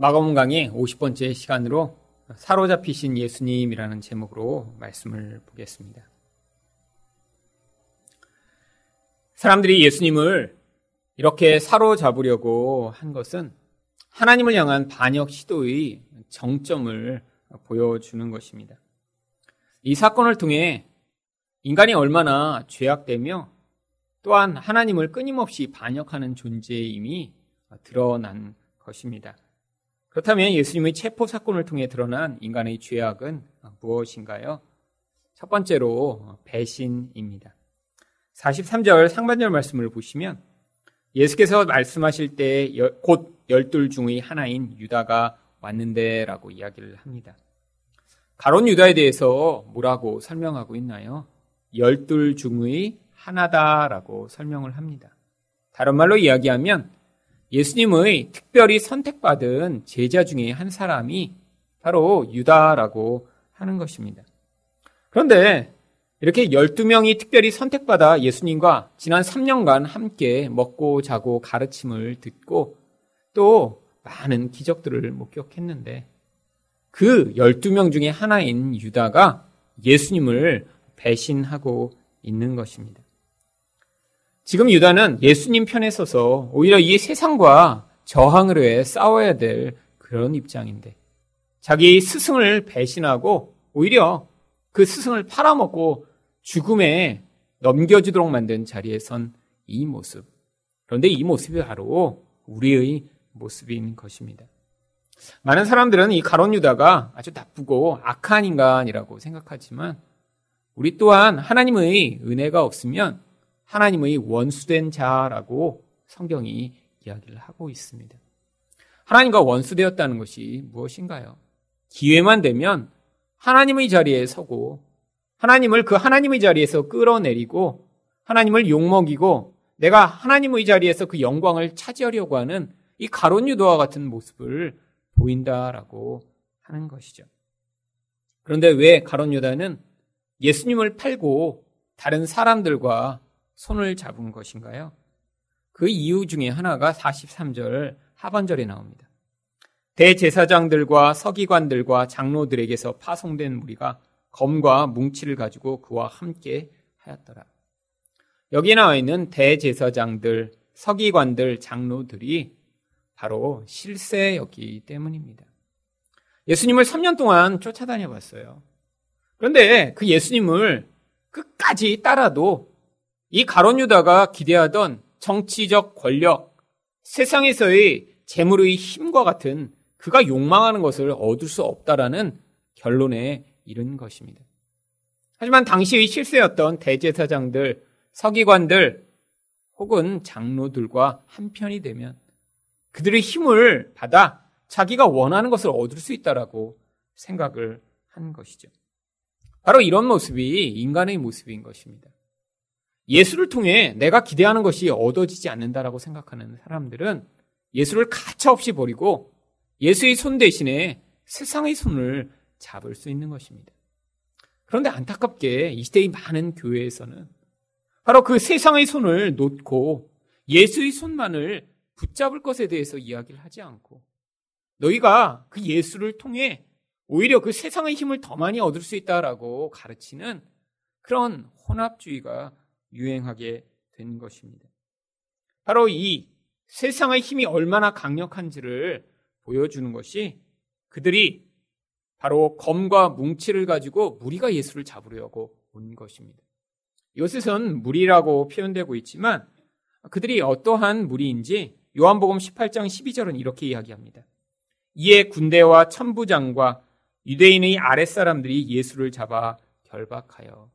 마가음 강의 50번째 시간으로 사로잡히신 예수님이라는 제목으로 말씀을 보겠습니다. 사람들이 예수님을 이렇게 사로잡으려고 한 것은 하나님을 향한 반역 시도의 정점을 보여주는 것입니다. 이 사건을 통해 인간이 얼마나 죄악되며 또한 하나님을 끊임없이 반역하는 존재임이 드러난 것입니다. 그렇다면 예수님의 체포 사건을 통해 드러난 인간의 죄악은 무엇인가요? 첫 번째로 배신입니다. 43절 상반절 말씀을 보시면 예수께서 말씀하실 때 곧 열둘 중의 하나인 유다가 왔는데라고 이야기를 합니다. 가론 유다에 대해서 뭐라고 설명하고 있나요? 열둘 중의 하나다라고 설명을 합니다. 다른 말로 이야기하면 예수님의 특별히 선택받은 제자 중에 한 사람이 바로 유다라고 하는 것입니다. 그런데 이렇게 12명이 특별히 선택받아 예수님과 지난 3년간 함께 먹고 자고 가르침을 듣고 또 많은 기적들을 목격했는데 그 12명 중에 하나인 유다가 예수님을 배신하고 있는 것입니다. 지금 유다는 예수님 편에 서서 오히려 이 세상과 저항을 해 싸워야 될 그런 입장인데 자기 스승을 배신하고 오히려 그 스승을 팔아먹고 죽음에 넘겨주도록 만든 자리에 선 이 모습. 그런데 이 모습이 바로 우리의 모습인 것입니다. 많은 사람들은 이 가론 유다가 아주 나쁘고 악한 인간이라고 생각하지만 우리 또한 하나님의 은혜가 없으면 하나님의 원수된 자라고 성경이 이야기를 하고 있습니다. 하나님과 원수되었다는 것이 무엇인가요? 기회만 되면 하나님의 자리에 서고 하나님을 그 하나님의 자리에서 끌어내리고 하나님을 욕먹이고 내가 하나님의 자리에서 그 영광을 차지하려고 하는 이 가론 유도와 같은 모습을 보인다라고 하는 것이죠. 그런데 왜 가론 유다는 예수님을 팔고 다른 사람들과 손을 잡은 것인가요? 그 이유 중에 하나가 43절 하반절에 나옵니다. 대제사장들과 서기관들과 장로들에게서 파송된 무리가 검과 뭉치를 가지고 그와 함께 하였더라. 여기 나와 있는 대제사장들, 서기관들, 장로들이 바로 실세였기 때문입니다. 예수님을 3년 동안 쫓아다녀 봤어요. 그런데 그 예수님을 끝까지 따라도 이 가론 유다가 기대하던 정치적 권력, 세상에서의 재물의 힘과 같은 그가 욕망하는 것을 얻을 수 없다라는 결론에 이른 것입니다. 하지만 당시의 실세였던 대제사장들, 서기관들 혹은 장로들과 한편이 되면 그들의 힘을 받아 자기가 원하는 것을 얻을 수 있다라고 생각을 한 것이죠. 바로 이런 모습이 인간의 모습인 것입니다. 예수를 통해 내가 기대하는 것이 얻어지지 않는다라고 생각하는 사람들은 예수를 가차없이 버리고 예수의 손 대신에 세상의 손을 잡을 수 있는 것입니다. 그런데 안타깝게 이 시대의 많은 교회에서는 바로 그 세상의 손을 놓고 예수의 손만을 붙잡을 것에 대해서 이야기를 하지 않고 너희가 그 예수를 통해 오히려 그 세상의 힘을 더 많이 얻을 수 있다라고 가르치는 그런 혼합주의가 유행하게 된 것입니다. 바로 이 세상의 힘이 얼마나 강력한지를 보여주는 것이 그들이 바로 검과 뭉치를 가지고 무리가 예수를 잡으려고 온 것입니다. 이것에선 무리라고 표현되고 있지만 그들이 어떠한 무리인지 요한복음 18장 12절은 이렇게 이야기합니다. 이에 군대와 천부장과 유대인의 아랫사람들이 예수를 잡아 결박하여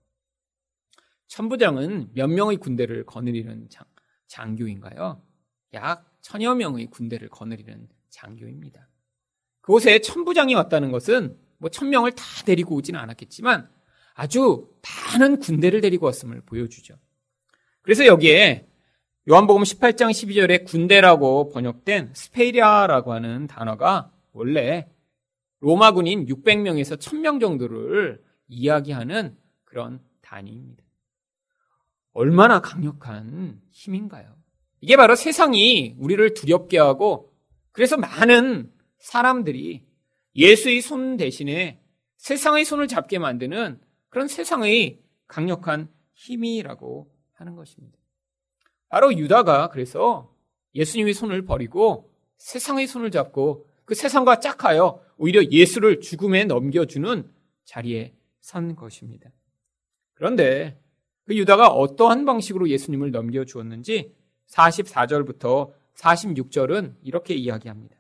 천부장은 몇 명의 군대를 거느리는 장, 장교인가요? 약 천여 명의 군대를 거느리는 장교입니다. 그곳에 천부장이 왔다는 것은 뭐 천명을 다 데리고 오지는 않았겠지만 아주 많은 군대를 데리고 왔음을 보여주죠. 그래서 여기에 요한복음 18장 12절에 군대라고 번역된 σπεῖρα라고 하는 단어가 원래 로마군인 600명에서 1000명 정도를 이야기하는 그런 단위입니다. 얼마나 강력한 힘인가요? 이게 바로 세상이 우리를 두렵게 하고 그래서 많은 사람들이 예수의 손 대신에 세상의 손을 잡게 만드는 그런 세상의 강력한 힘이라고 하는 것입니다. 바로 유다가 그래서 예수님의 손을 버리고 세상의 손을 잡고 그 세상과 짝하여 오히려 예수를 죽음에 넘겨주는 자리에 선 것입니다. 그런데 그 유다가 어떠한 방식으로 예수님을 넘겨주었는지 44절부터 46절은 이렇게 이야기합니다.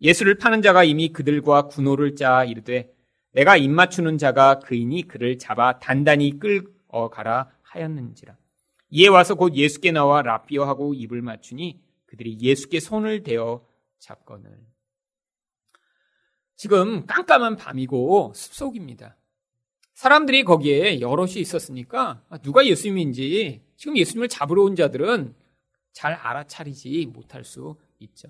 예수를 파는 자가 이미 그들과 군호를 짜 이르되 내가 입맞추는 자가 그이니 그를 잡아 단단히 끌어가라 하였는지라. 이에 와서 곧 예수께 나와 라비어하고 입을 맞추니 그들이 예수께 손을 대어 잡거늘. 지금 깜깜한 밤이고 숲속입니다. 사람들이 거기에 여럿이 있었으니까 누가 예수님인지 지금 예수님을 잡으러 온 자들은 잘 알아차리지 못할 수 있죠.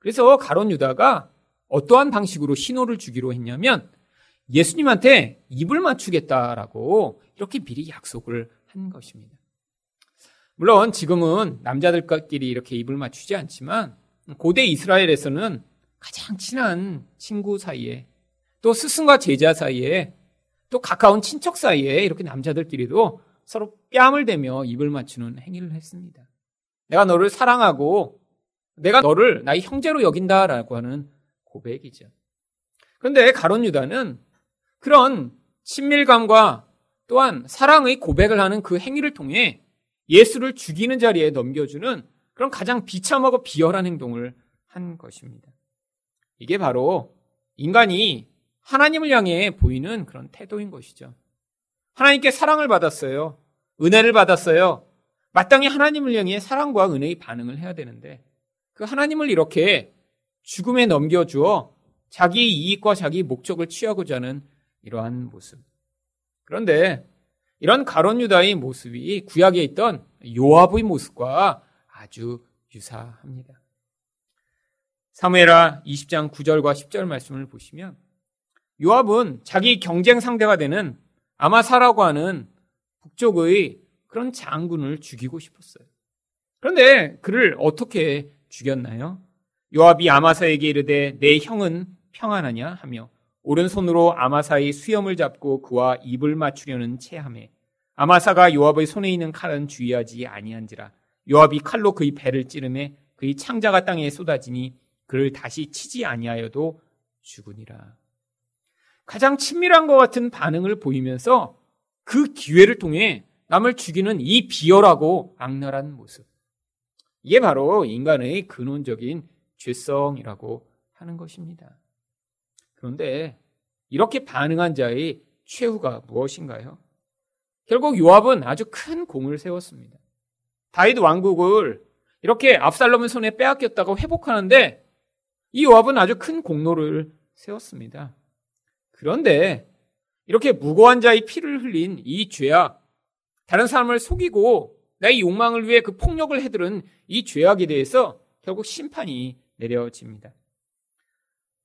그래서 가론 유다가 어떠한 방식으로 신호를 주기로 했냐면 예수님한테 입을 맞추겠다라고 이렇게 미리 약속을 한 것입니다. 물론 지금은 남자들끼리 이렇게 입을 맞추지 않지만 고대 이스라엘에서는 가장 친한 친구 사이에 또 스승과 제자 사이에 또 가까운 친척 사이에 이렇게 남자들끼리도 서로 뺨을 대며 입을 맞추는 행위를 했습니다. 내가 너를 사랑하고 내가 너를 나의 형제로 여긴다라고 하는 고백이죠. 그런데 가론 유다는 그런 친밀감과 또한 사랑의 고백을 하는 그 행위를 통해 예수를 죽이는 자리에 넘겨주는 그런 가장 비참하고 비열한 행동을 한 것입니다. 이게 바로 인간이 하나님을 향해 보이는 그런 태도인 것이죠. 하나님께 사랑을 받았어요. 은혜를 받았어요. 마땅히 하나님을 향해 사랑과 은혜의 반응을 해야 되는데 그 하나님을 이렇게 죽음에 넘겨주어 자기 이익과 자기 목적을 취하고자 하는 이러한 모습. 그런데 이런 가론 유다의 모습이 구약에 있던 요압의 모습과 아주 유사합니다. 사무엘하 20장 9절과 10절 말씀을 보시면 요압은 자기 경쟁 상대가 되는 아마사라고 하는 북쪽의 그런 장군을 죽이고 싶었어요. 그런데 그를 어떻게 죽였나요? 요압이 아마사에게 이르되 내 형은 평안하냐 하며 오른손으로 아마사의 수염을 잡고 그와 입을 맞추려는 체함에 아마사가 요압의 손에 있는 칼은 주의하지 아니한지라 요압이 칼로 그의 배를 찌르매 그의 창자가 땅에 쏟아지니 그를 다시 치지 아니하여도 죽으니라. 가장 친밀한 것 같은 반응을 보이면서 그 기회를 통해 남을 죽이는 이 비열하고 악랄한 모습. 이게 바로 인간의 근원적인 죄성이라고 하는 것입니다. 그런데 이렇게 반응한 자의 최후가 무엇인가요? 결국 요압은 아주 큰 공을 세웠습니다. 다윗 왕국을 이렇게 압살롬의 손에 빼앗겼다고 회복하는데 이 요압은 아주 큰 공로를 세웠습니다. 그런데 이렇게 무고한 자의 피를 흘린 이 죄악, 다른 사람을 속이고 나의 욕망을 위해 그 폭력을 해들은 이 죄악에 대해서 결국 심판이 내려집니다.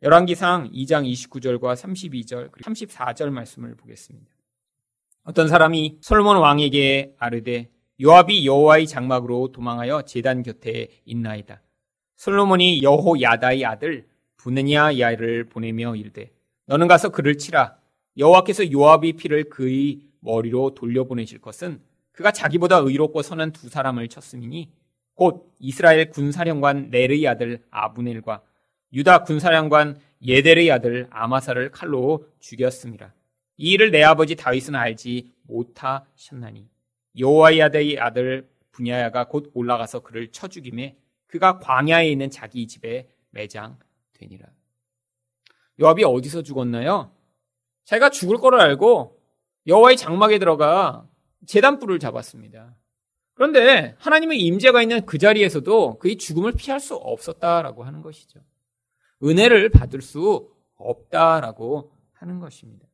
열왕기상 2장 29절과 32절 그리고 34절 말씀을 보겠습니다. 어떤 사람이 솔몬 왕에게 아르되 요압이 여호와의 장막으로 도망하여 제단 곁에 있나이다. 솔로몬이 여호 야다의 아들 부느냐 야를 보내며 이르되 너는 가서 그를 치라. 여호와께서 요압의 피를 그의 머리로 돌려보내실 것은 그가 자기보다 의롭고 선한 두 사람을 쳤음이니 곧 이스라엘 군사령관 네르의 아들 아브넬과 유다 군사령관 예델의 아들 아마사를 칼로 죽였습니다. 이 일을 내 아버지 다윗은 알지 못하셨나니 여호와의 아들의 아들 분야야가 곧 올라가서 그를 쳐 죽임에 그가 광야에 있는 자기 집에 매장되니라. 요압이 어디서 죽었나요? 자기가 죽을 거를 알고 여호와의 장막에 들어가 재단불을 잡았습니다. 그런데 하나님의 임재가 있는 그 자리에서도 그의 죽음을 피할 수 없었다라고 하는 것이죠. 은혜를 받을 수 없다라고 하는 것입니다.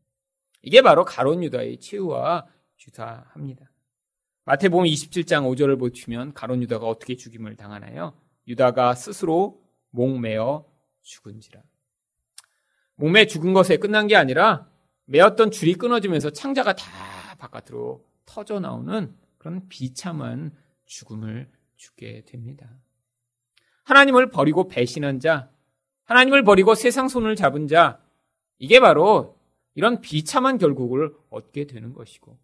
이게 바로 가론 유다의 치유와 주사합니다. 마태복음 27장 5절을 보시면 가론 유다가 어떻게 죽임을 당하나요? 유다가 스스로 목매어 죽은지라. 목매 죽은 것에 끝난 게 아니라 매었던 줄이 끊어지면서 창자가 다 바깥으로 터져 나오는 그런 비참한 죽음을 죽게 됩니다. 하나님을 버리고 배신한 자, 하나님을 버리고 세상 손을 잡은 자, 이게 바로 이런 비참한 결국을 얻게 되는 것이고,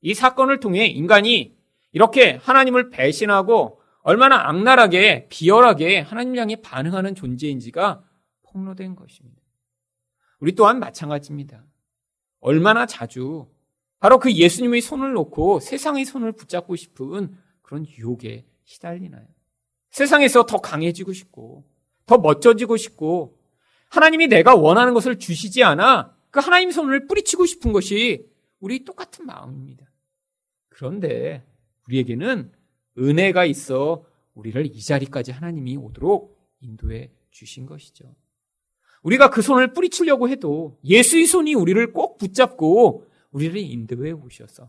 이 사건을 통해 인간이 이렇게 하나님을 배신하고 얼마나 악랄하게, 비열하게 하나님 향해 반응하는 존재인지가 폭로된 것입니다. 우리 또한 마찬가지입니다. 얼마나 자주 바로 그 예수님의 손을 놓고 세상의 손을 붙잡고 싶은 그런 유혹에 시달리나요? 세상에서 더 강해지고 싶고, 더 멋져지고 싶고, 하나님이 내가 원하는 것을 주시지 않아 그 하나님 손을 뿌리치고 싶은 것이 우리 똑같은 마음입니다. 그런데 우리에게는 은혜가 있어 우리를 이 자리까지 하나님이 오도록 인도해 주신 것이죠. 우리가 그 손을 뿌리치려고 해도 예수의 손이 우리를 꼭 붙잡고 우리를 인도해 오셔서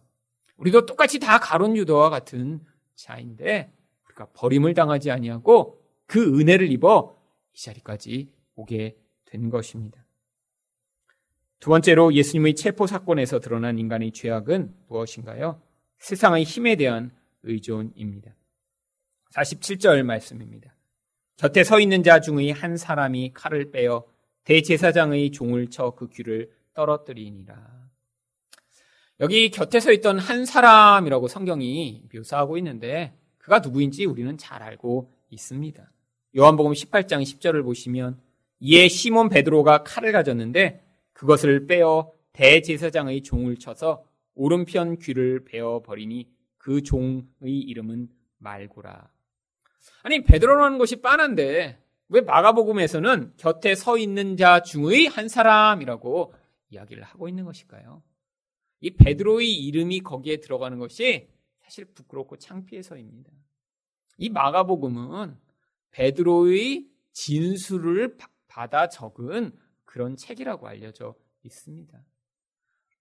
우리도 똑같이 다 가론 유다와 같은 자인데 우리가 버림을 당하지 아니하고 그 은혜를 입어 이 자리까지 오게 된 것입니다. 두 번째로 예수님의 체포 사건에서 드러난 인간의 죄악은 무엇인가요? 세상의 힘에 대한 의존입니다. 47절 말씀입니다. 곁에 서 있는 자 중의 한 사람이 칼을 빼어 대제사장의 종을 쳐 그 귀를 떨어뜨리니라. 여기 곁에 서 있던 한 사람이라고 성경이 묘사하고 있는데 그가 누구인지 우리는 잘 알고 있습니다. 요한복음 18장 10절을 보시면 이에 시몬 베드로가 칼을 가졌는데 그것을 빼어 대제사장의 종을 쳐서 오른편 귀를 베어 버리니 그 종의 이름은 말고라. 아니 베드로라는 것이 빤한데 왜 마가복음에서는 곁에 서 있는 자 중의 한 사람이라고 이야기를 하고 있는 것일까요? 이 베드로의 이름이 거기에 들어가는 것이 사실 부끄럽고 창피해서입니다. 이 마가복음은 베드로의 진술을 받아 적은 그런 책이라고 알려져 있습니다.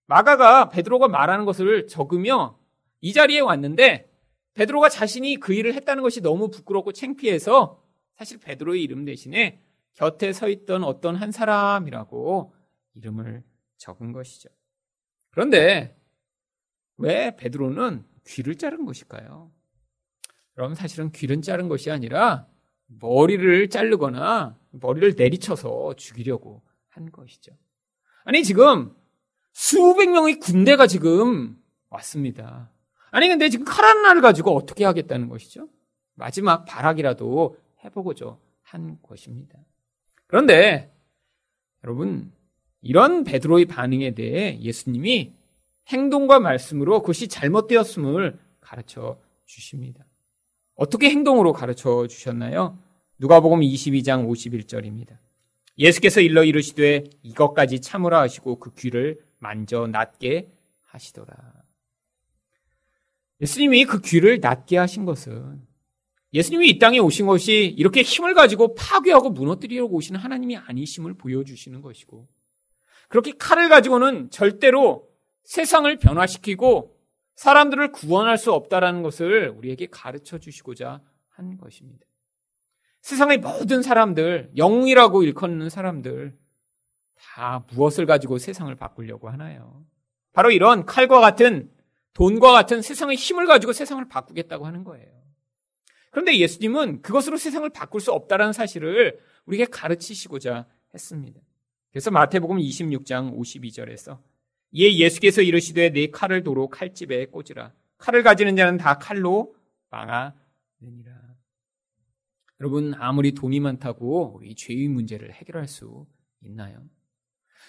마가가 베드로가 말하는 것을 적으며 이 자리에 왔는데 베드로가 자신이 그 일을 했다는 것이 너무 부끄럽고 창피해서 사실 베드로의 이름 대신에 곁에 서 있던 어떤 한 사람이라고 이름을 적은 것이죠. 그런데 왜 베드로는 귀를 자른 것일까요? 그럼 사실은 귀를 자른 것이 아니라 머리를 자르거나 머리를 내리쳐서 죽이려고 한 것이죠. 아니 지금 수백 명의 군대가 지금 왔습니다. 아니 근데 지금 칼 하나를 가지고 어떻게 하겠다는 것이죠? 마지막 발악이라도 해보고자 한 것입니다. 그런데 여러분 이런 베드로의 반응에 대해 예수님이 행동과 말씀으로 그것이 잘못되었음을 가르쳐 주십니다. 어떻게 행동으로 가르쳐 주셨나요? 누가복음 22장 51절입니다. 예수께서 일러 이르시되 이것까지 참으라 하시고 그 귀를 만져 낫게 하시더라. 예수님이 그 귀를 낫게 하신 것은 예수님이 이 땅에 오신 것이 이렇게 힘을 가지고 파괴하고 무너뜨리려고 오시는 하나님이 아니심을 보여주시는 것이고 그렇게 칼을 가지고는 절대로 세상을 변화시키고 사람들을 구원할 수 없다라는 것을 우리에게 가르쳐 주시고자 한 것입니다. 세상의 모든 사람들, 영웅이라고 일컫는 사람들, 다 무엇을 가지고 세상을 바꾸려고 하나요? 바로 이런 칼과 같은 돈과 같은 세상의 힘을 가지고 세상을 바꾸겠다고 하는 거예요. 그런데 예수님은 그것으로 세상을 바꿀 수 없다는 사실을 우리에게 가르치시고자 했습니다. 그래서 마태복음 26장 52절에서 이에 예수께서 이르시되 네 칼을 도로 칼집에 꽂으라. 칼을 가지는 자는 다 칼로 망하느니라. 여러분 아무리 돈이 많다고 우리 죄의 문제를 해결할 수 있나요?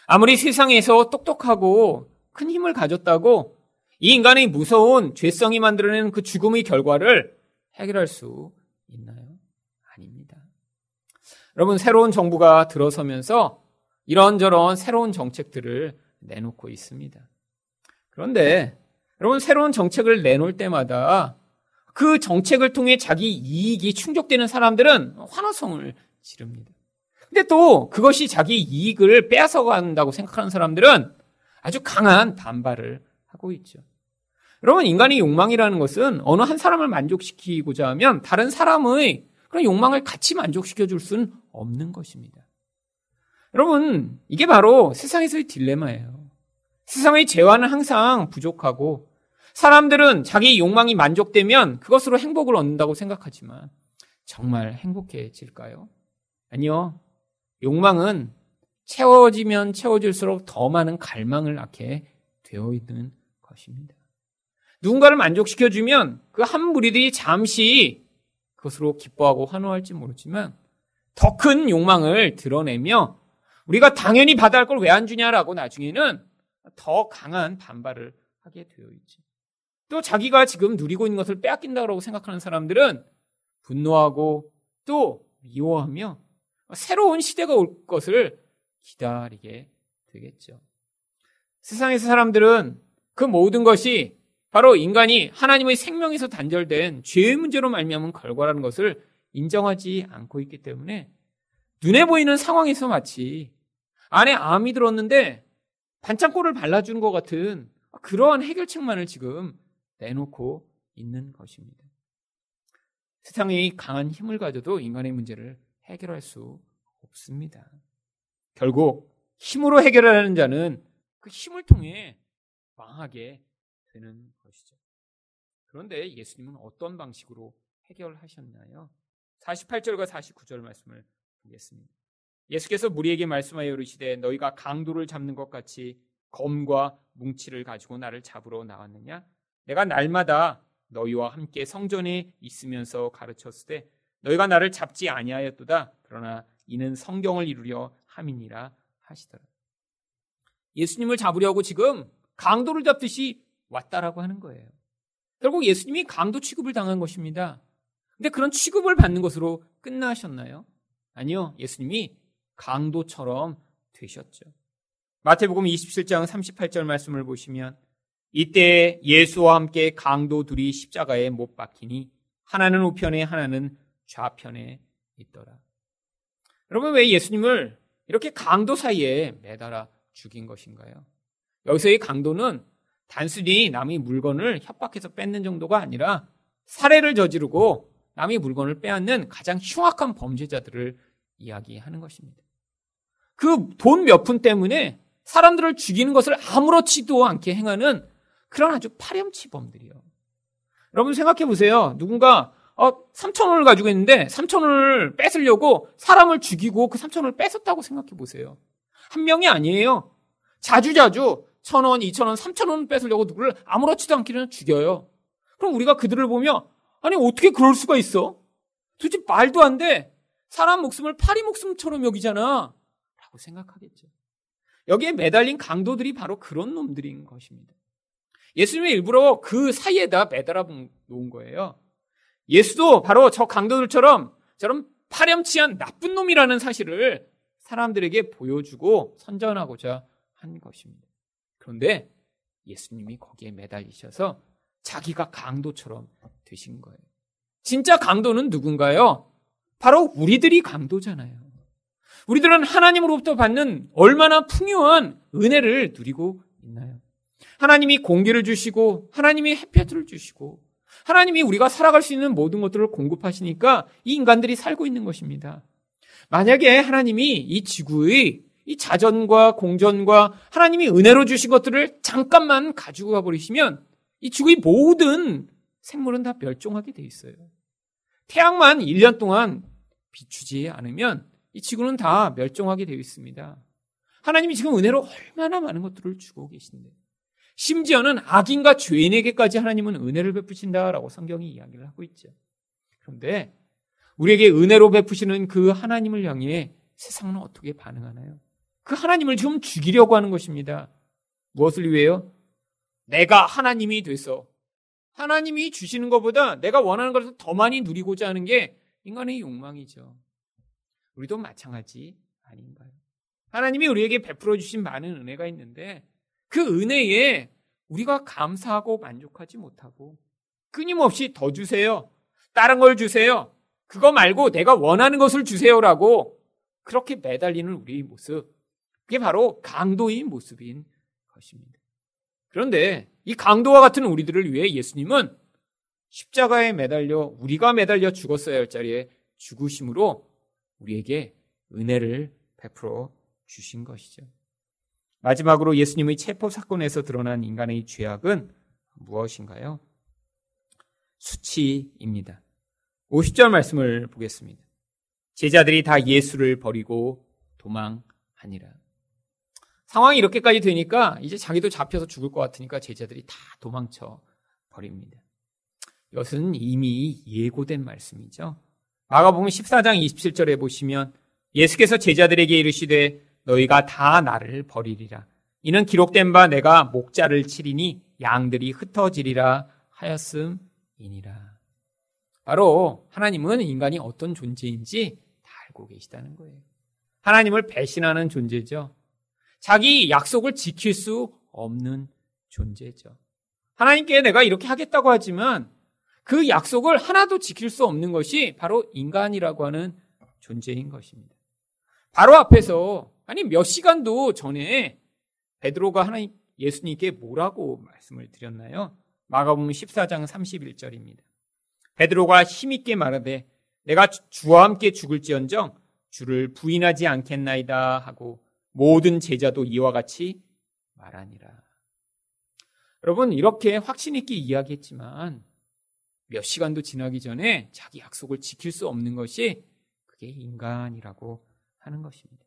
아무리 세상에서 똑똑하고 큰 힘을 가졌다고 이 인간의 무서운 죄성이 만들어내는 그 죽음의 결과를 해결할 수 있나요? 아닙니다. 여러분 새로운 정부가 들어서면서 이런저런 새로운 정책들을 내놓고 있습니다. 그런데 여러분 새로운 정책을 내놓을 때마다 그 정책을 통해 자기 이익이 충족되는 사람들은 환호성을 지릅니다. 근데 또 그것이 자기 이익을 빼앗아 간다고 생각하는 사람들은 아주 강한 반발을 하고 있죠. 여러분 인간의 욕망이라는 것은 어느 한 사람을 만족시키고자 하면 다른 사람의 그런 욕망을 같이 만족시켜 줄 수는 없는 것입니다. 여러분, 이게 바로 세상에서의 딜레마예요. 세상의 재화는 항상 부족하고 사람들은 자기 욕망이 만족되면 그것으로 행복을 얻는다고 생각하지만 정말 행복해질까요? 아니요. 욕망은 채워지면 채워질수록 더 많은 갈망을 낳게 되어 있는 것입니다. 누군가를 만족시켜주면 그 한 무리들이 잠시 그것으로 기뻐하고 환호할지 모르지만 더 큰 욕망을 드러내며 우리가 당연히 받아야 할 걸 왜 안 주냐라고 나중에는 더 강한 반발을 하게 되어 있지. 또 자기가 지금 누리고 있는 것을 빼앗긴다고 생각하는 사람들은 분노하고 또 미워하며 새로운 시대가 올 것을 기다리게 되겠죠. 세상에서 사람들은 그 모든 것이 바로 인간이 하나님의 생명에서 단절된 죄의 문제로 말미암은 결과라는 것을 인정하지 않고 있기 때문에 눈에 보이는 상황에서 마치 안에 암이 들었는데 반창고를 발라주는 것 같은 그러한 해결책만을 지금 내놓고 있는 것입니다. 세상이 강한 힘을 가져도 인간의 문제를 해결할 수 없습니다. 결국 힘으로 해결하는 자는 그 힘을 통해 망하게 되는 것이죠. 그런데 예수님은 어떤 방식으로 해결하셨나요? 48절과 49절 말씀을 보겠습니다. 예수께서 무리에게 말씀하여 이르시되 너희가 강도를 잡는 것 같이 검과 뭉치를 가지고 나를 잡으러 나왔느냐? 내가 날마다 너희와 함께 성전에 있으면서 가르쳤을 때 너희가 나를 잡지 아니하였도다. 그러나 이는 성경을 이루려 함이니라 하시더라. 예수님을 잡으려고 지금 강도를 잡듯이 왔다라고 하는 거예요. 결국 예수님이 강도 취급을 당한 것입니다. 근데 그런 취급을 받는 것으로 끝나셨나요? 아니요. 예수님이 강도처럼 되셨죠. 마태복음 27장 38절 말씀을 보시면 이때 예수와 함께 강도 둘이 십자가에 못 박히니 하나는 우편에 하나는 좌편에 있더라. 여러분 왜 예수님을 이렇게 강도 사이에 매달아 죽인 것인가요? 여기서의 강도는 단순히 남의 물건을 협박해서 뺏는 정도가 아니라 살해를 저지르고 남의 물건을 빼앗는 가장 흉악한 범죄자들을 이야기하는 것입니다. 그 돈 몇 푼 때문에 사람들을 죽이는 것을 아무렇지도 않게 행하는 그런 아주 파렴치범들이요. 여러분 생각해 보세요. 누군가 어, 3천 원을 가지고 있는데 3천 원을 뺏으려고 사람을 죽이고 그 3천 원을 뺏었다고 생각해 보세요. 한 명이 아니에요. 자주자주 천 원, 이천 원, 삼천 원 뺏으려고 누구를 아무렇지도 않게 죽여요. 그럼 우리가 그들을 보며 아니 어떻게 그럴 수가 있어? 도대체 말도 안 돼. 사람 목숨을 파리 목숨처럼 여기잖아. 라고 생각하겠죠. 여기에 매달린 강도들이 바로 그런 놈들인 것입니다. 예수님이 일부러 그 사이에다 매달아 놓은 거예요. 예수도 바로 저 강도들처럼 저런 파렴치한 나쁜 놈이라는 사실을 사람들에게 보여주고 선전하고자 한 것입니다. 그런데 예수님이 거기에 매달리셔서 자기가 강도처럼 되신 거예요. 진짜 강도는 누군가요? 바로 우리들이 강도잖아요. 우리들은 하나님으로부터 받는 얼마나 풍요한 은혜를 누리고 있나요? 하나님이 공기를 주시고 하나님이 햇볕을 주시고 하나님이 우리가 살아갈 수 있는 모든 것들을 공급하시니까 이 인간들이 살고 있는 것입니다. 만약에 하나님이 이 지구의 이 자전과 공전과 하나님이 은혜로 주신 것들을 잠깐만 가지고 가버리시면 이 지구의 모든 생물은 다 멸종하게 돼 있어요. 태양만 1년 동안 비추지 않으면 이 지구는 다 멸종하게 되어 있습니다. 하나님이 지금 은혜로 얼마나 많은 것들을 주고 계신데 심지어는 악인과 죄인에게까지 하나님은 은혜를 베푸신다라고 성경이 이야기를 하고 있죠. 그런데 우리에게 은혜로 베푸시는 그 하나님을 향해 세상은 어떻게 반응하나요? 그 하나님을 지금 죽이려고 하는 것입니다. 무엇을 위해요? 내가 하나님이 돼서 하나님이 주시는 것보다 내가 원하는 것을 더 많이 누리고자 하는 게 인간의 욕망이죠. 우리도 마찬가지 아닌가요? 하나님이 우리에게 베풀어 주신 많은 은혜가 있는데 그 은혜에 우리가 감사하고 만족하지 못하고 끊임없이 더 주세요. 다른 걸 주세요. 그거 말고 내가 원하는 것을 주세요라고 그렇게 매달리는 우리의 모습. 그게 바로 강도인 모습인 것입니다. 그런데 이 강도와 같은 우리들을 위해 예수님은 십자가에 매달려 우리가 매달려 죽었어야 할 자리에 죽으심으로 우리에게 은혜를 베풀어 주신 것이죠. 마지막으로 예수님의 체포 사건에서 드러난 인간의 죄악은 무엇인가요? 수치입니다. 50절 말씀을 보겠습니다. 제자들이 다 예수를 버리고 도망하니라. 상황이 이렇게까지 되니까 이제 자기도 잡혀서 죽을 것 같으니까 제자들이 다 도망쳐 버립니다. 이것은 이미 예고된 말씀이죠. 마가복음 14장 27절에 보시면 예수께서 제자들에게 이르시되 너희가 다 나를 버리리라. 이는 기록된 바 내가 목자를 치리니 양들이 흩어지리라 하였음이니라. 바로 하나님은 인간이 어떤 존재인지 다 알고 계시다는 거예요. 하나님을 배신하는 존재죠. 자기 약속을 지킬 수 없는 존재죠. 하나님께 내가 이렇게 하겠다고 하지만 그 약속을 하나도 지킬 수 없는 것이 바로 인간이라고 하는 존재인 것입니다. 바로 앞에서 아니 몇 시간도 전에 베드로가 하나님 예수님께 뭐라고 말씀을 드렸나요? 마가복음 14장 31절입니다. 베드로가 힘있게 말하되 내가 주와 함께 죽을지언정 주를 부인하지 않겠나이다 하고 모든 제자도 이와 같이 말하니라. 여러분 이렇게 확신 있게 이야기했지만 몇 시간도 지나기 전에 자기 약속을 지킬 수 없는 것이 그게 인간이라고 하는 것입니다.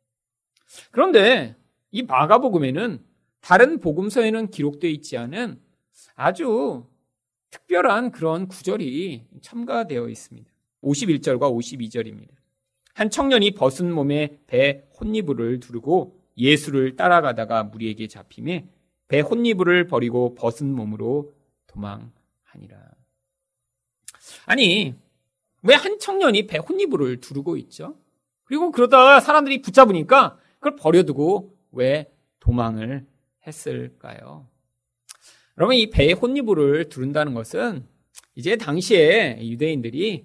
그런데 이 마가복음에는 다른 복음서에는 기록되어 있지 않은 아주 특별한 그런 구절이 첨가되어 있습니다. 51절과 52절입니다. 한 청년이 벗은 몸에 배 혼니부를 두르고 예수를 따라가다가 무리에게 잡힘에 배 혼니부를 버리고 벗은 몸으로 도망하니라. 아니, 왜 한 청년이 배 혼니부를 두르고 있죠? 그리고 그러다가 사람들이 붙잡으니까 그걸 버려두고 왜 도망을 했을까요? 여러분, 이 배에 혼니부를 두른다는 것은 이제 당시에 유대인들이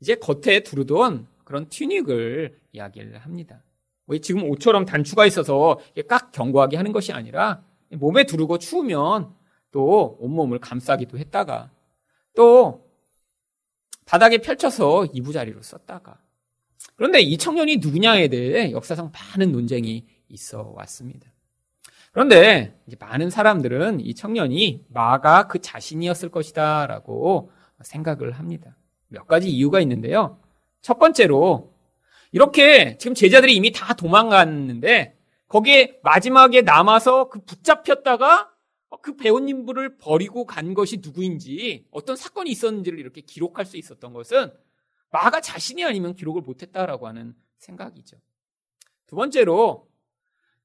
이제 겉에 두르던 그런 튜닉을 이야기를 합니다. 왜 지금 옷처럼 단추가 있어서 깍 견고하게 하는 것이 아니라 몸에 두르고 추우면 또 온몸을 감싸기도 했다가 또 바닥에 펼쳐서 이부자리로 썼다가 그런데 이 청년이 누구냐에 대해 역사상 많은 논쟁이 있어 왔습니다. 그런데 많은 사람들은 이 청년이 마가 그 자신이었을 것이다라고 생각을 합니다. 몇 가지 이유가 있는데요. 첫 번째로 이렇게 지금 제자들이 이미 다 도망갔는데 거기에 마지막에 남아서 그 붙잡혔다가 그 배우님들을 버리고 간 것이 누구인지 어떤 사건이 있었는지를 이렇게 기록할 수 있었던 것은 마가 자신이 아니면 기록을 못했다라고 하는 생각이죠. 두 번째로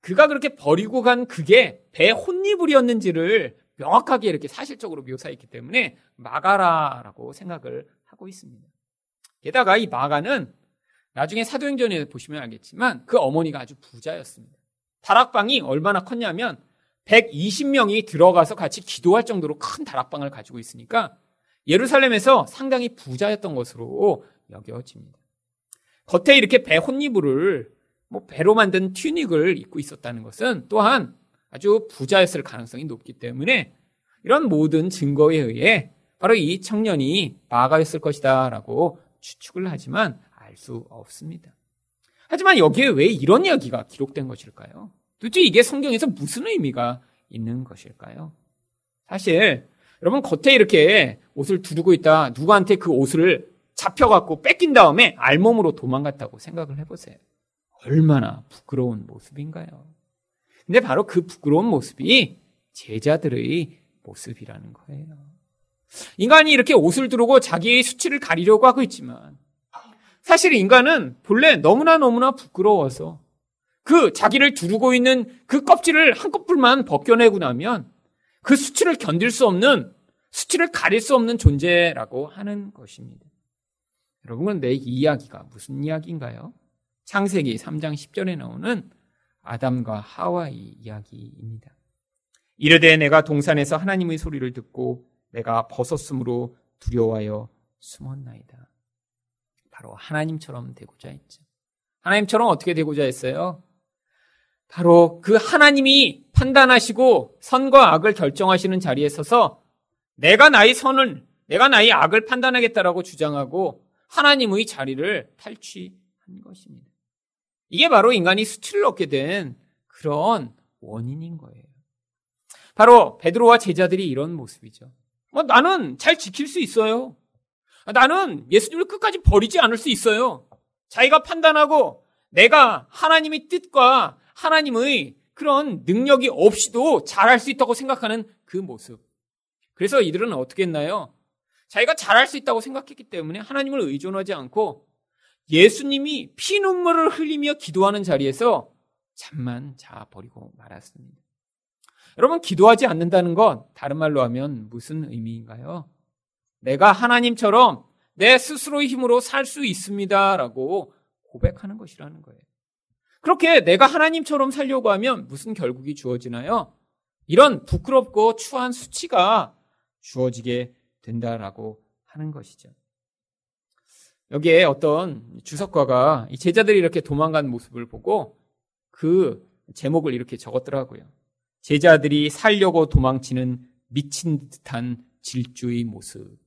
그가 그렇게 버리고 간 그게 배 혼니불이었는지를 명확하게 이렇게 사실적으로 묘사했기 때문에 마가라라고 생각을 하고 있습니다. 게다가 이 마가는 나중에 사도행전에 보시면 알겠지만 그 어머니가 아주 부자였습니다. 다락방이 얼마나 컸냐면 120명이 들어가서 같이 기도할 정도로 큰 다락방을 가지고 있으니까 예루살렘에서 상당히 부자였던 것으로 여겨집니다. 겉에 이렇게 배 혼니부를 뭐 배로 만든 튜닉을 입고 있었다는 것은 또한 아주 부자였을 가능성이 높기 때문에 이런 모든 증거에 의해 바로 이 청년이 마가였을 것이다라고 추측을 하지만 알 수 없습니다. 하지만 여기에 왜 이런 이야기가 기록된 것일까요? 도대체 이게 성경에서 무슨 의미가 있는 것일까요? 사실 여러분 겉에 이렇게 옷을 두르고 있다 누구한테 그 옷을 잡혀갖고 뺏긴 다음에 알몸으로 도망갔다고 생각을 해보세요. 얼마나 부끄러운 모습인가요? 근데 바로 그 부끄러운 모습이 제자들의 모습이라는 거예요. 인간이 이렇게 옷을 두르고 자기의 수치를 가리려고 하고 있지만 사실 인간은 본래 너무나 너무나 부끄러워서 그 자기를 두르고 있는 그 껍질을 한꺼풀만 벗겨내고 나면 그 수치를 견딜 수 없는 수치를 가릴 수 없는 존재라고 하는 것입니다. 여러분, 내 이야기가 무슨 이야기인가요? 창세기 3장 10절에 나오는 아담과 하와의 이야기입니다. 이르되 내가 동산에서 하나님의 소리를 듣고 내가 벗었으므로 두려워하여 숨었나이다. 바로 하나님처럼 되고자 했죠. 하나님처럼 어떻게 되고자 했어요? 바로 그 하나님이 판단하시고 선과 악을 결정하시는 자리에 서서 내가 나의 선을, 내가 나의 악을 판단하겠다라고 주장하고 하나님의 자리를 탈취한 것입니다. 이게 바로 인간이 수치를 얻게 된 그런 원인인 거예요. 바로 베드로와 제자들이 이런 모습이죠. 뭐 나는 잘 지킬 수 있어요. 나는 예수님을 끝까지 버리지 않을 수 있어요. 자기가 판단하고 내가 하나님의 뜻과 하나님의 그런 능력이 없이도 잘할 수 있다고 생각하는 그 모습. 그래서 이들은 어떻게 했나요? 자기가 잘할 수 있다고 생각했기 때문에 하나님을 의존하지 않고 예수님이 피눈물을 흘리며 기도하는 자리에서 잠만 자버리고 말았습니다. 여러분, 기도하지 않는다는 건 다른 말로 하면 무슨 의미인가요? 내가 하나님처럼 내 스스로의 힘으로 살 수 있습니다. 라고 고백하는 것이라는 거예요. 그렇게 내가 하나님처럼 살려고 하면 무슨 결국이 주어지나요? 이런 부끄럽고 추한 수치가 주어지게 된다라고 하는 것이죠. 여기에 어떤 주석가가 제자들이 이렇게 도망간 모습을 보고 그 제목을 이렇게 적었더라고요. 제자들이 살려고 도망치는 미친 듯한 질주의 모습.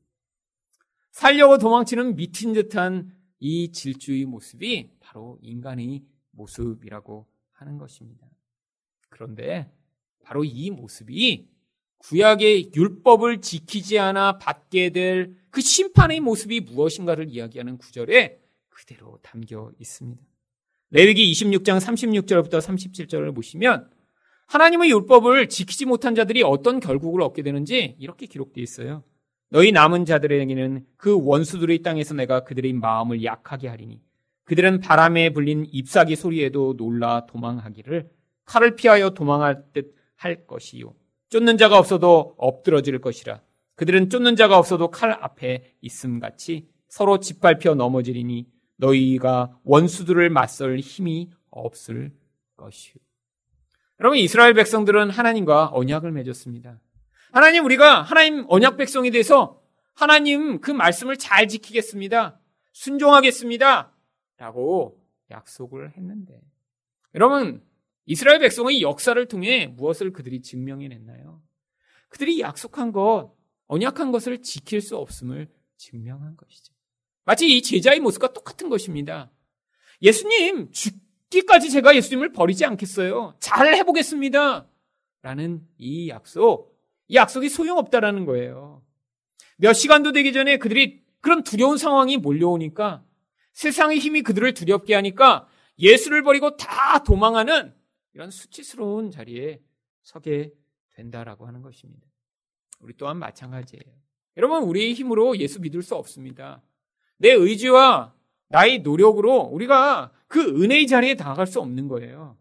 살려고 도망치는 미친 듯한 이 질주의 모습이 바로 인간의 모습이라고 하는 것입니다. 그런데 바로 이 모습이 구약의 율법을 지키지 않아 받게 될 그 심판의 모습이 무엇인가를 이야기하는 구절에 그대로 담겨 있습니다. 레위기 26장 36절부터 37절을 보시면 하나님의 율법을 지키지 못한 자들이 어떤 결국을 얻게 되는지 이렇게 기록되어 있어요. 너희 남은 자들에게는 그 원수들의 땅에서 내가 그들의 마음을 약하게 하리니 그들은 바람에 불린 잎사귀 소리에도 놀라 도망하기를 칼을 피하여 도망할 듯 할 것이요. 쫓는 자가 없어도 엎드러질 것이라. 그들은 쫓는 자가 없어도 칼 앞에 있음 같이 서로 짓밟혀 넘어지리니 너희가 원수들을 맞설 힘이 없을 것이요. 여러분 이스라엘 백성들은 하나님과 언약을 맺었습니다. 하나님 우리가 하나님 언약 백성이 돼서 하나님 그 말씀을 잘 지키겠습니다. 순종하겠습니다. 라고 약속을 했는데 여러분 이스라엘 백성의 역사를 통해 무엇을 그들이 증명해냈나요? 그들이 약속한 것, 언약한 것을 지킬 수 없음을 증명한 것이죠. 마치 이 제자의 모습과 똑같은 것입니다. 예수님, 죽 기까지 제가 예수님을 버리지 않겠어요. 잘 해보겠습니다. 라는 이 약속, 이 약속이 소용없다라는 거예요. 몇 시간도 되기 전에 그들이 그런 두려운 상황이 몰려오니까 세상의 힘이 그들을 두렵게 하니까 예수를 버리고 다 도망하는 이런 수치스러운 자리에 서게 된다라고 하는 것입니다. 우리 또한 마찬가지예요. 여러분, 우리의 힘으로 예수 믿을 수 없습니다. 내 의지와 나의 노력으로 우리가 그 은혜의 자리에 다가갈 수 없는 거예요.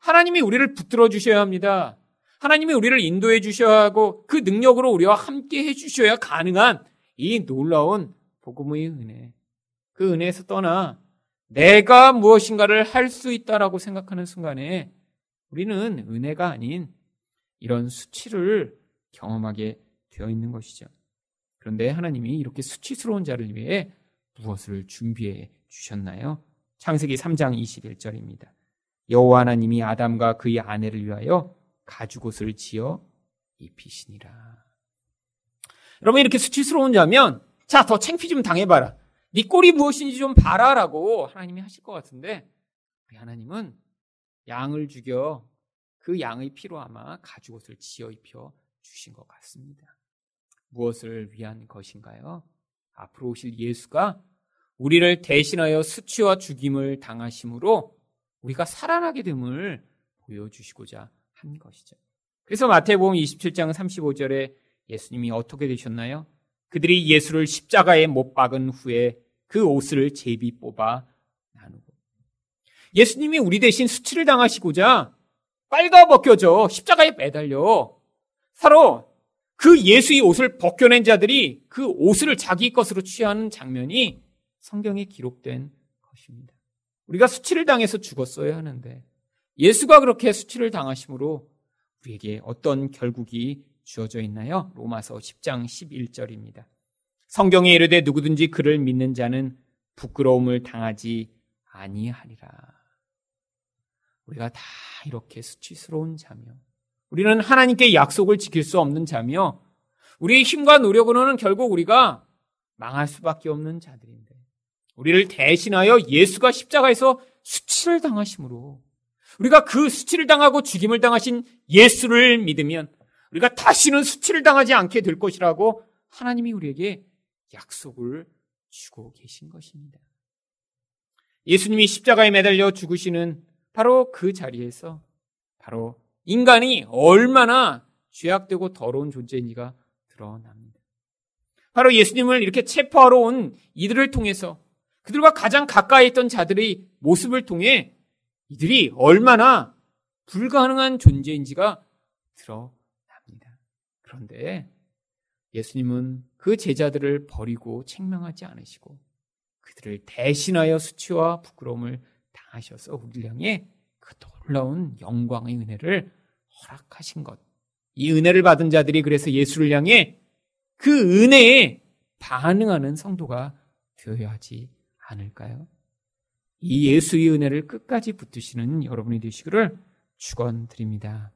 하나님이 우리를 붙들어 주셔야 합니다. 하나님이 우리를 인도해 주셔야 하고 그 능력으로 우리와 함께 해 주셔야 가능한 이 놀라운 복음의 은혜. 그 은혜에서 떠나 내가 무엇인가를 할 수 있다라고 생각하는 순간에 우리는 은혜가 아닌 이런 수치를 경험하게 되어 있는 것이죠. 그런데 하나님이 이렇게 수치스러운 자를 위해 무엇을 준비해 주셨나요? 창세기 3장 21절입니다. 여호와 하나님이 아담과 그의 아내를 위하여 가죽옷을 지어 입히시니라. 여러분 이렇게 수치스러운 자면 자더 챙피 좀 당해봐라. 네 꼴이 무엇인지 좀 봐라라고 하나님이 하실 것 같은데 우리 하나님은 양을 죽여 그 양의 피로 아마 가죽옷을 지어 입혀 주신 것 같습니다. 무엇을 위한 것인가요? 앞으로 오실 예수가 우리를 대신하여 수치와 죽임을 당하심으로 우리가 살아나게 됨을 보여주시고자 한 것이죠. 그래서 마태복음 27장 35절에 예수님이 어떻게 되셨나요? 그들이 예수를 십자가에 못 박은 후에 그 옷을 제비 뽑아 예수님이 우리 대신 수치를 당하시고자 빨가 벗겨져 십자가에 매달려 서로 그 예수의 옷을 벗겨낸 자들이 그 옷을 자기 것으로 취하는 장면이 성경에 기록된 것입니다. 우리가 수치를 당해서 죽었어야 하는데 예수가 그렇게 수치를 당하심으로 우리에게 어떤 결국이 주어져 있나요? 로마서 10장 11절입니다. 성경에 이르되 누구든지 그를 믿는 자는 부끄러움을 당하지 아니하리라. 우리가 다 이렇게 수치스러운 자며 우리는 하나님께 약속을 지킬 수 없는 자며 우리의 힘과 노력으로는 결국 우리가 망할 수밖에 없는 자들인데 우리를 대신하여 예수가 십자가에서 수치를 당하심으로 우리가 그 수치를 당하고 죽임을 당하신 예수를 믿으면 우리가 다시는 수치를 당하지 않게 될 것이라고 하나님이 우리에게 약속을 주고 계신 것입니다. 예수님이 십자가에 매달려 죽으시는 바로 그 자리에서 바로 인간이 얼마나 죄악되고 더러운 존재인지가 드러납니다. 바로 예수님을 이렇게 체포하러 온 이들을 통해서 그들과 가장 가까이 있던 자들의 모습을 통해 이들이 얼마나 불가능한 존재인지가 드러납니다. 그런데 예수님은 그 제자들을 버리고 책망하지 않으시고 그들을 대신하여 수치와 부끄러움을 당하셔서 우리를 향해 그 놀라운 영광의 은혜를 허락하신 것. 이 은혜를 받은 자들이 그래서 예수를 향해 그 은혜에 반응하는 성도가 되어야 하지 않을까요? 이 예수의 은혜를 끝까지 붙드시는 여러분이 되시기를 축원드립니다.